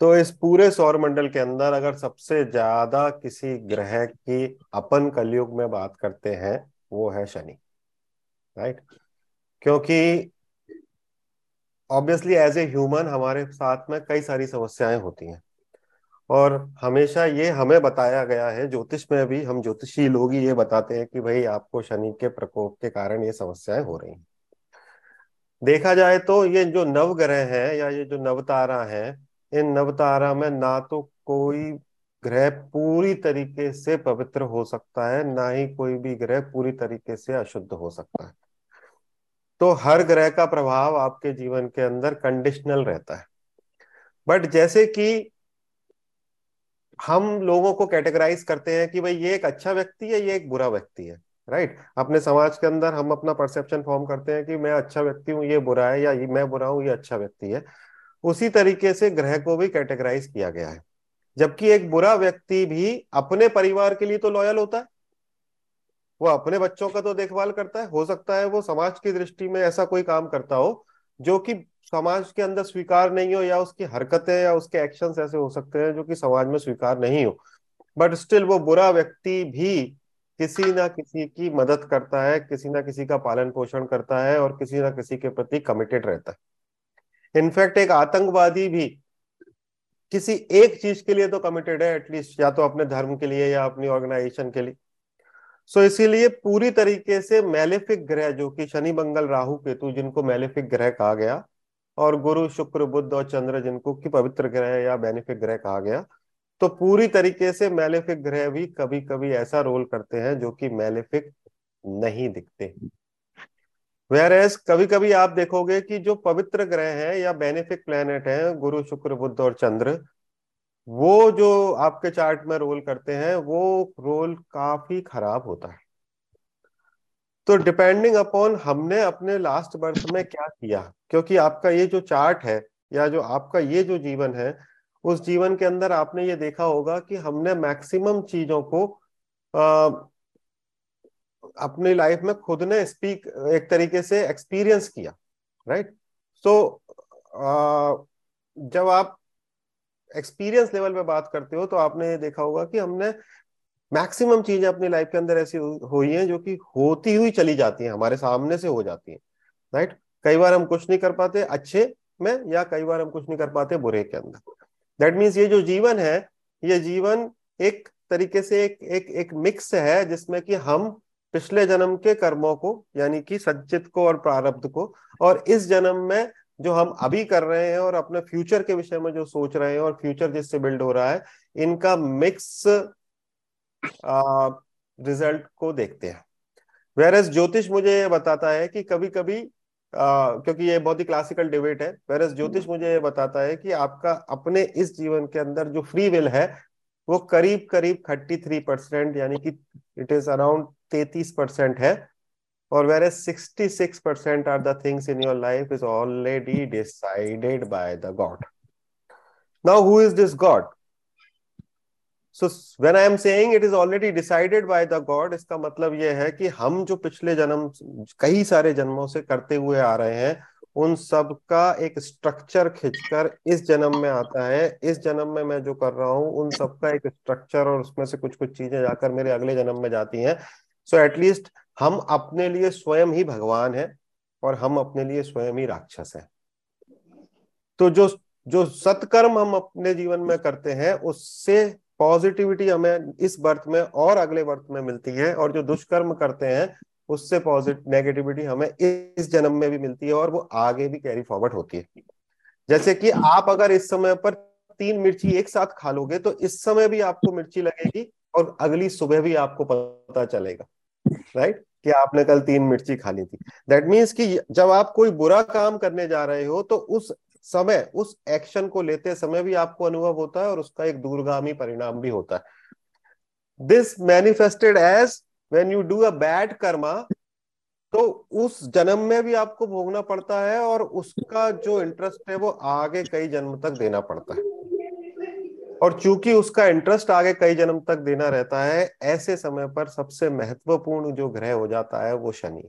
तो इस पूरे सौर मंडल के अंदर अगर सबसे ज़्यादा किसी ग्रह की अपन कलयुग में बात करते हैं, वो है शनि राइट क्योंकि ऑब्वियसली एज ए ह्यूमन हमारे साथ में कई सारी समस्याएँ होती हैं। और हमेशा ये हमें बताया गया है, ज्योतिष में भी हम ज्योतिषी लोग ही ये बताते हैं कि भाई आपको शनि के प्रकोप के कारण ये समस्याएँ हो रही हैं। देखा जाए तो ये जो नव ग्रह हैं या ये जो नवतारा हैं इन नवतारा में ना तो कोई ग्रह पूरी तरीके से पवित्र हो सकता है, ना ही कोई भी ग्रह पूरी तरीके से अशुद्ध हो सकता है। तो हर ग्रह का प्रभाव आपके जीवन के अंदर कंडीशनल रहता है। बट जैसे कि हम लोगों को कैटेगराइज करते हैं कि भाई ये एक अच्छा व्यक्ति है, ये एक बुरा व्यक्ति है राइट अपने समाज के अंदर हम अपना परसेप्शन फॉर्म करते हैं कि मैं अच्छा व्यक्ति हूँ, ये बुरा है या मैं बुरा हूँ, ये अच्छा व्यक्ति है। उसी तरीके से ग्रह को भी कैटेगराइज किया गया है। जबकि एक बुरा व्यक्ति भी अपने परिवार के लिए तो लॉयल होता है। वो अपने बच्चों का तो देखभाल करता है। हो सकता है वो समाज की दृष्टि में ऐसा कोई काम करता हो, जो कि समाज के अंदर स्वीकार नहीं हो या उसकी हरकतें या उसके एक्शन ऐसे हो सकते हैं जो कि समाज में स्वीकार नहीं हो। बट स्टिल वो बुरा व्यक्ति भी किसी ना किसी की मदद करता है, किसी ना किसी का पालन पोषण करता है और किसी ना किसी के प्रति कमिटेड रहता है। इनफैक्ट एक आतंकवादी भी किसी एक चीज़ के लिए तो कमिटेड है एटलीस्ट या तो अपने धर्म के लिए या अपनी ऑर्गेनाइजेशन के लिए। सो so, इसीलिए पूरी तरीके से मैलिफिक ग्रह जो कि शनि मंगल राहु केतु जिनको मैलिफिक ग्रह कहा गया और गुरु शुक्र बुद्ध और चंद्र जिनको कि पवित्र ग्रह या बेनिफिक ग्रह कहा गया तो पूरी तरीके से मैलिफिक ग्रह भी कभी कभी ऐसा रोल करते हैं जो कि मैलिफिक नहीं दिखते। वेर एज कभी कभी आप देखोगे कि जो पवित्र ग्रह है या बेनिफिक प्लेनेट है, गुरु, शुक्र, बुद्ध और चंद्र, वो जो आपके चार्ट में रोल करते हैं, वो रोल काफ़ी खराब होता है। तो डिपेंडिंग अपॉन हमने अपने लास्ट बर्थ में क्या किया, क्योंकि आपका ये जो चार्ट है, या जो आपका ये जो जीवन है, उस जीवन के अंदर आपने ये देखा होगा कि हमने मैक्सिमम चीज़ों को अपनी लाइफ में खुद ने स्पीक एक तरीके से एक्सपीरियंस किया राइट सो so, जब आप एक्सपीरियंस लेवल पे बात करते हो तो आपने देखा होगा कि हमने मैक्सिमम चीज़ें अपनी लाइफ के अंदर ऐसी हुई हैं जो कि होती हुई चली जाती हैं हमारे सामने से हो जाती हैं राइट कई बार हम कुछ नहीं कर पाते अच्छे में या कई बार हम कुछ नहीं कर पाते बुरे के अंदर। दैट मीन्स ये जो जीवन है ये जीवन एक तरीके से एक एक एक मिक्स है जिसमें कि हम पिछले जन्म के कर्मों को यानी कि संचित को और प्रारब्ध को और इस जन्म में जो हम अभी कर रहे हैं और अपने फ्यूचर के विषय में जो सोच रहे हैं और फ्यूचर जिससे बिल्ड हो रहा है इनका मिक्स रिज़ल्ट को देखते हैं। वेरस ज्योतिष मुझे ये बताता है कि कभी कभी क्योंकि ये बहुत ही क्लासिकल डिबेट है वेरस ज्योतिष मुझे ये बताता है कि आपका अपने इस जीवन के अंदर जो फ्री विल है वो करीब करीब थर्टी थ्री परसेंट यानी कि इट इज़ अराउंड तैतीस परसेंट है or whereas 66% are the things in your life is already decided by the god. Now, who is this god? So, when i am saying it is already decided by the god, इसका मतलब ये है कि हम जो पिछले जन्म, कई सारे जन्मों से करते हुए आ रहे हैं, उन सब का एक स्ट्रक्चर खिंचकर इस जन्म में आता है। इस जन्म में मैं जो कर रहा हूँ, उन सब का एक स्ट्रक्चर और उसमें से कुछ कुछ चीज़ें जाकर मेरे अगले जन्म में जाती हैं। सो so एटलीस्ट हम अपने लिए स्वयं ही भगवान है और हम अपने लिए स्वयं ही राक्षस है। तो जो जो सत्कर्म हम अपने जीवन में करते हैं, उससे पॉजिटिविटी हमें इस बर्थ में और अगले बर्थ में मिलती है और जो दुष्कर्म करते हैं, उससे पॉजिटिव नेगेटिविटी हमें इस जन्म में भी मिलती है और वो आगे भी कैरी फॉरवर्ड होती है। जैसे कि आप अगर इस समय पर तीन मिर्ची एक साथ खा लोगे तो इस समय भी आपको मिर्ची लगेगी और अगली सुबह भी आपको पता चलेगा। राइट कि आपने कल तीन मिर्ची खा ली थी। दैट मीन्स कि जब आप कोई बुरा काम करने जा रहे हो तो उस समय, उस एक्शन को लेते समय भी आपको अनुभव होता है और उसका एक दूरगामी परिणाम भी होता है। This manifested as when you do a bad karma तो उस जन्म में भी आपको भोगना पड़ता है और उसका जो इंटरेस्ट है वो आगे कई जन्म तक देना पड़ता है। और चूँकि उसका इंटरेस्ट आगे कई जन्म तक देना रहता है, ऐसे समय पर सबसे महत्वपूर्ण जो ग्रह हो जाता है वो शनि।